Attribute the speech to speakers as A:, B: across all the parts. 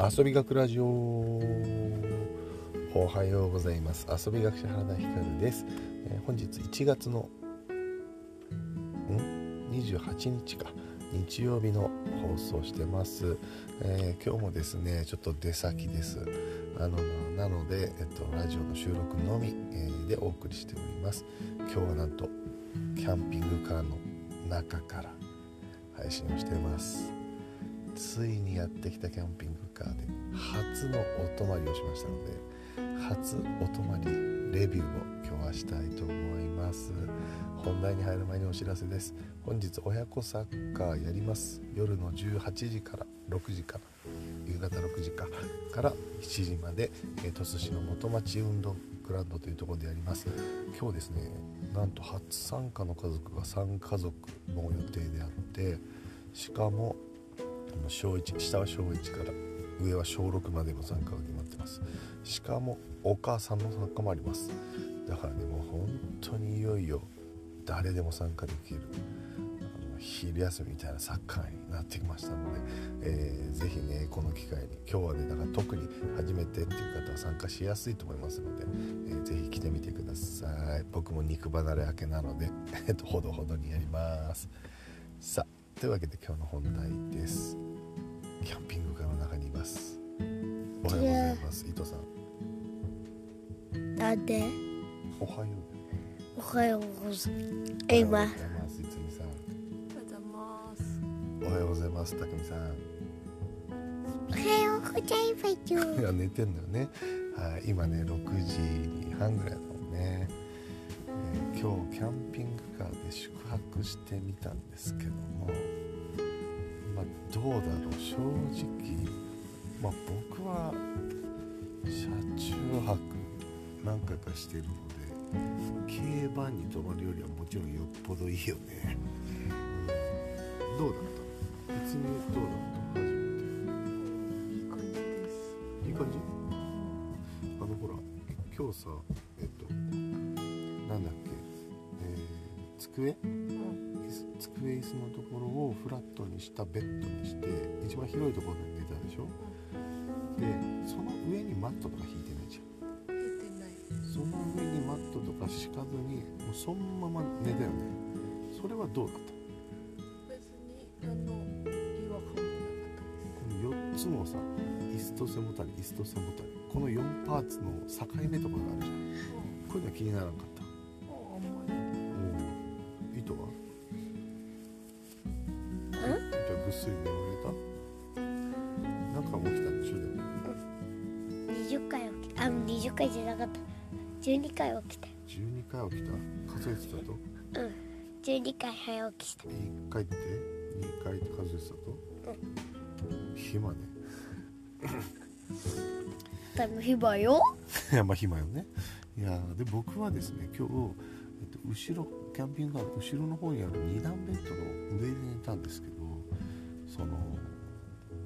A: 遊び学ラジオ。おはようございます。遊び学者原田光です、えー、本日1月のん？28日か。日曜日の放送してます、えー、今日もですねちょっと出先です。あのなので、えっと、ラジオの収録のみ、えー、でお送りしております。今日はなんとキャンピングカーの中から配信をしてます。ついにやってきたキャンピングカーで初のお泊まりをしましたので初お泊まりレビューを今日はしたいと思います。本題に入る前にお知らせです。本日親子サッカーやります。夜の18時から6時から夕方6時かから7時まで鳥栖市の元町運動グランドというところでやります。今日ですねなんと初参加の家族が3家族の予定であってしかも小1下は小1から上は小6までの参加が決まってます。しかもお母さんの参加もあります。だからねもう本当にいよいよ誰でも参加できる昼休みみたいなサッカーになってきましたので、えー、ぜひねこの機会に今日はねだから特に初めてっていう方は参加しやすいと思いますので、えー、ぜひ来てみてください。僕も肉離れ明けなので、えっと、ほどほどにやります。さあというわけで今日の本題です。キャンピングカーの中にいます。おはようございます伊藤さ
B: ん。なんで？
A: おはよう。
B: おはようございます。
A: おはようございますたくみさん。
B: おはようございます。
A: いや寝てんだよね。はい今ね6時半ぐらいだもんね、えー、今日キャンピングカーで宿泊してみたんですけどもまあどうだろう正直まあ僕は車中泊何回かしてるので軽バンに泊まるよりはもちろんよっぽどいいよね、うん、どうだった？別にどうだった？初めて。
B: いい感じです。
A: いい感じ？あのほら今日さえっとなんだっけ、えー、机、うん、机椅子のところをフラットにしたベッドにして一番広いところで寝たでしょ、うん、でその上にマットとか引いてないじゃん。引いてないその上にマットとか敷かずにもうそのまま寝たよね。それはどうだった？つもさ椅子と背もたれ椅子と背もたれこの4パーツの境目とかがあるじゃん、うん、こういうのは気にならなかった？はぐっすり眠れたなんか起きたんでしょで。も
B: 20回起きた。あ20回じゃなかった。12回起きた。
A: 12回起きた？数えてたと？
B: うん。12回早起きした。
A: 1回って？2回って数えてたと？うん。暇ね。
B: 多分暇よ。
A: いやまあ暇よね。いやで僕はですね今日、えっと、後ろキャンピングカーの後ろの方にある2段ベッドの上で寝たんですけどその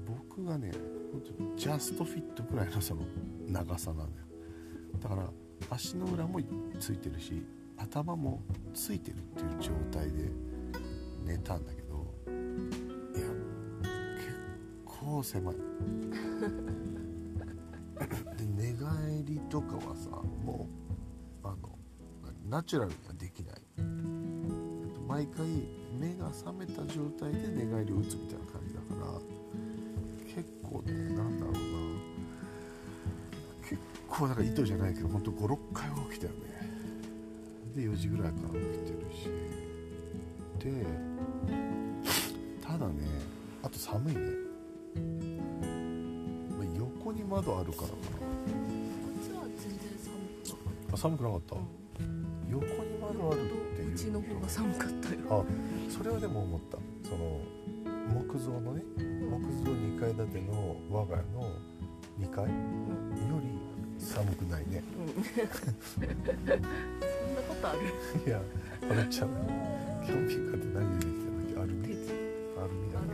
A: 僕がね本当にジャストフィットくらいのその長さなんだよ。だから足の裏もついてるし頭もついてるっていう状態で寝たんだけどいや結構狭い。で寝返りとかはさもうあのナチュラルにはできない。毎回目が覚めた状態で寝返りを打つみたいな構だから糸じゃないけどほんと56回は起きたよね。で4時ぐらいから起きてるし。でただねあと寒いね。に窓あるからかな。こ
B: っちは全然寒
A: あ寒くなかった、うん、横に窓あるっていう。
B: うちの方が寒かったよ。
A: あそれはでも思った。その木造のね木造2階建ての我が家の2階より寒くないね、
B: うん、そんなことある？
A: いやあれちゃんキャンピングカーって何でできてるんだっけ？アルミ。アルミだけなん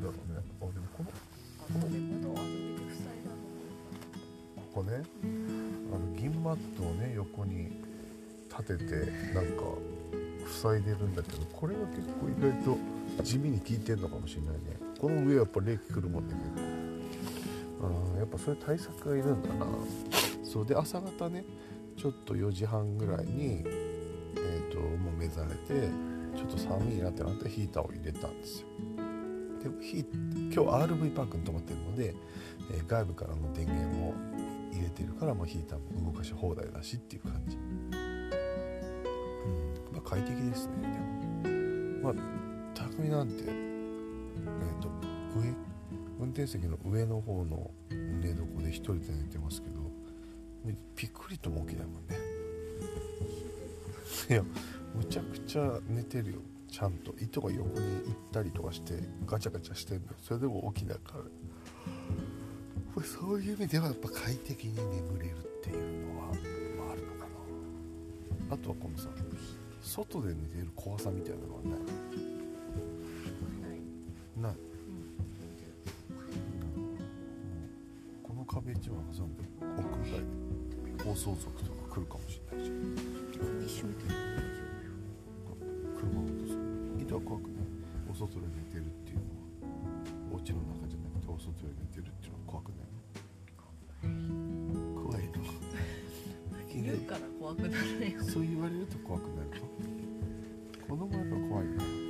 A: だろうね。あでもこのここねあの銀マットをね横に立ててなんか塞いでるんだけどこれは結構意外と地味に効いてんのかもしれないね。この上やっぱ冷気くるもんね。結構あやっぱそういう対策がいるんだな。そうで朝方ねちょっと4時半ぐらいにえ、ー、ともう目覚めてちょっと寒いなってなってヒーターを入れたんですよ。でヒ今日 RV パークに泊まってるので、えー、外部からの電源を入れてるからもうヒーターも動かし放題だしっていう感じ、うんまあ、快適ですねでも。まあ匠なんて、運転席の上の方の寝床で一人で寝てますけどぴっくりとも起きないもんね。いやむちゃくちゃ寝てるよ。ちゃんと。糸が横に行ったりとかしてガチャガチャしてんのそれでも起きないからこれそういう意味ではやっぱ快適に眠れるっていうのは、まあ、るのかな。あとはこのさ外で寝てる怖さみたいなのはない、壁一枚挟ん。で屋外で放送族とか来るかもしれないじゃん。一緒には怖くないお外で寝てるっていうのはお家の中じゃなくてお外で寝てるっていうのは怖くない怖いの
C: 言うから怖くなるよ
A: そう言われると怖くなると子供はやっぱ怖いな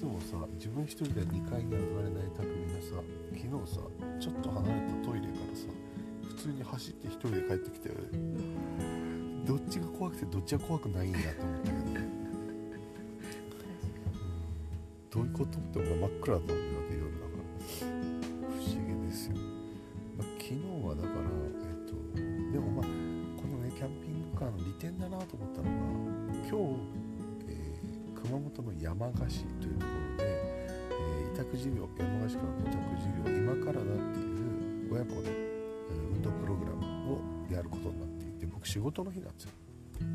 A: つもさ自分一人で2階に上がれない匠がさ昨日さちょっと離れたトイレからさ普通に走って一人で帰ってきてどっちが怖くてどっちが怖くないんやと思ったけど、うん、どういうことって真っ暗だと思うわけ夜だから不思議ですよ、まあ、昨日はだからえっとでもまあこのねキャンピングカーの利点だなと思ったのが今日、えー、熊本の山鹿市というところで、えー、委託事業山鹿市からの委託事業今からだっていう親子の、えー、運動プログラムをやることになっていて僕仕事の日なんですよ。で、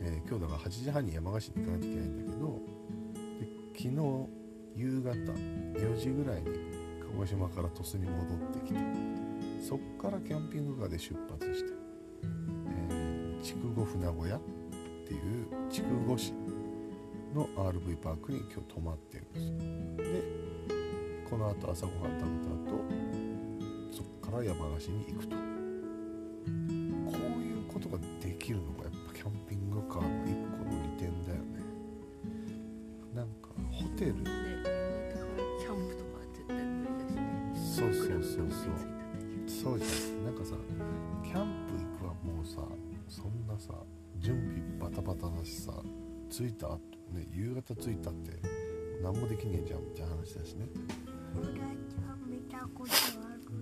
A: えー、今日だから8時半に山鹿市に行かないといけないんだけどで昨日夕方4時ぐらいに鹿児島から鳥栖に戻ってきてそっからキャンピングカーで出発して、えー、筑後船小屋っていう筑後市の RV パークに今日泊まってるんです。よでこの後朝ごはん食べた後そっから山鹿市に行くと。ことができるのがやっぱキャンピングカーの一個の利点だよね。なんかホテル。
C: キャンプとか絶対無理だ
A: しそうそうそうそう。そうじゃん。なんかさキャンプもうさそんなさ準備バタバタだしさ着いた後ね夕方着いたって何もできねえじゃんみたいな話だしね。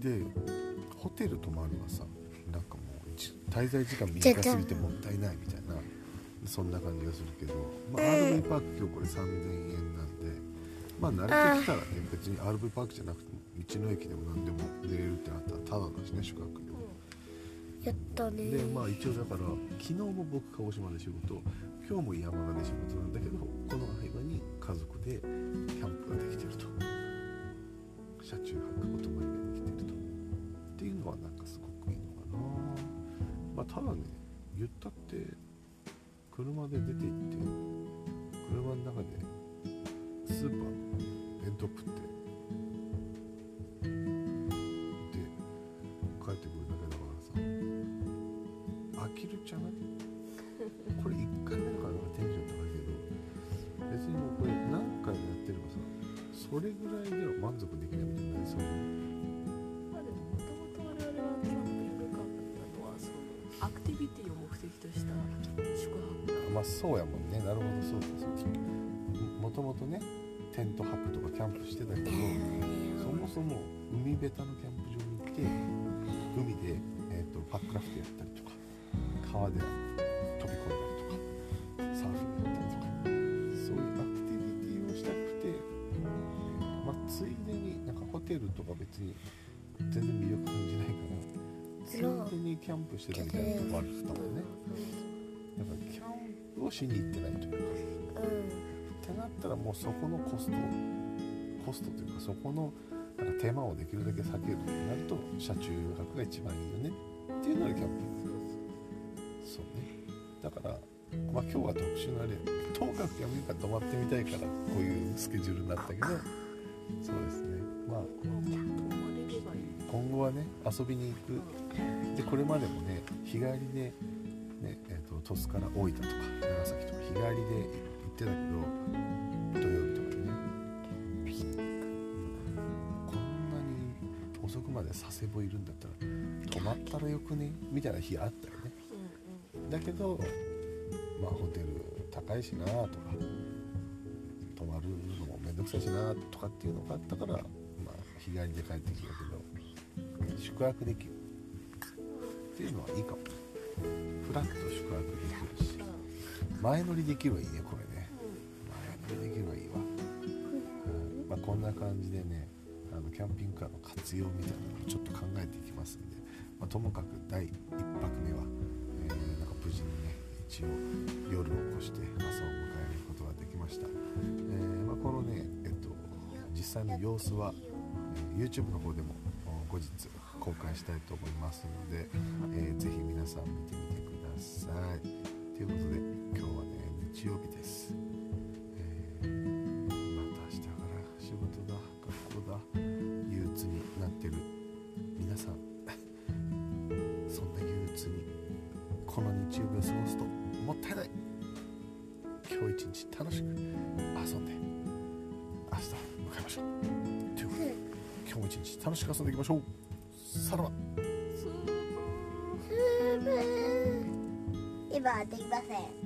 A: でホテル泊まるはさ滞在時間短すぎてもったいないみたいなそんな感じがするけど、まあ、RV パーク今日これ3000円なんでまあ慣れてきたらね別に RV パークじゃなくても道の駅でも何でも寝れるってなったらただだしね宿泊。料
B: やったね。
A: でまあ一応だから昨日も僕鹿児島で仕事今日も山鹿で仕事なんだけどこの合間に家族でキャンプができてると。車中泊お泊まりができてると。っていうのはなんかすごくいいのかな。まあ、ただね言ったって車で出て行って車の中でスーパーの弁当食ってきるじゃないこれ1回目だからテンション高いけど別にもうこれ何回もやってればさそれぐらいでは満足できないみたいなそういうまあそうやもんねなるほどそうかそうもともとねテント泊とかキャンプしてたけどそもそも海辺たのキャンプ場に行って海で、えーと、パックラフトやったりとか。川で飛び込んだりとかサーフィンやったりとかそういうアクティビティをしたくて、まあ、ついでになんかホテルとか別に全然魅力感じない。からついでにキャンプしてたみたいなとこあるったもんねだからキャンをしに行ってないというか、うん、ってなったらもうそこのコストコストというかそこのなんか手間をできるだけ避けるとなると車中泊が一番いいよねっていうのがキャンピングそうねだからまあ今日は特殊な例ともかくキャンピングカー泊まってみたいからこういうスケジュールになったけどそうですね。まあ今後はね遊びに行く。でこれまでもね日帰りで、ねえー、と鳥栖から大分とか長崎とか日帰りで行ってたけど土曜日とかでね、こんなに遅くまで佐世保いるんだったら泊まったらよくね？みたいな日あったよね。だけどまあホテル高いしなとか泊まるのもめんどくさいしなとかっていうのがあったから、まあ、日帰りで帰ってきたけど宿泊できるっていうのはいいかも。フラッと宿泊できるし前乗りできるはいいねこれね。前乗りできるはいいわ、うんまあ、こんな感じでねあのキャンピングカーの活用みたいなのをちょっと考えていきますんで、まあ、ともかく第1泊目は、えーなんか無事にね一応夜を越して朝を迎えることができました、えーまあ、このね、えっと、実際の様子は、えー YouTube の方でも後日公開したいと思いますので、えーぜひ皆さん見てみてください。ということで今日はね日曜日です、この日曜日を過ごすともったいない。今日一日楽しく遊んで明日迎えましょう。ということで今日も一日楽しく遊んでいきましょう。さら。ば
B: 今はできません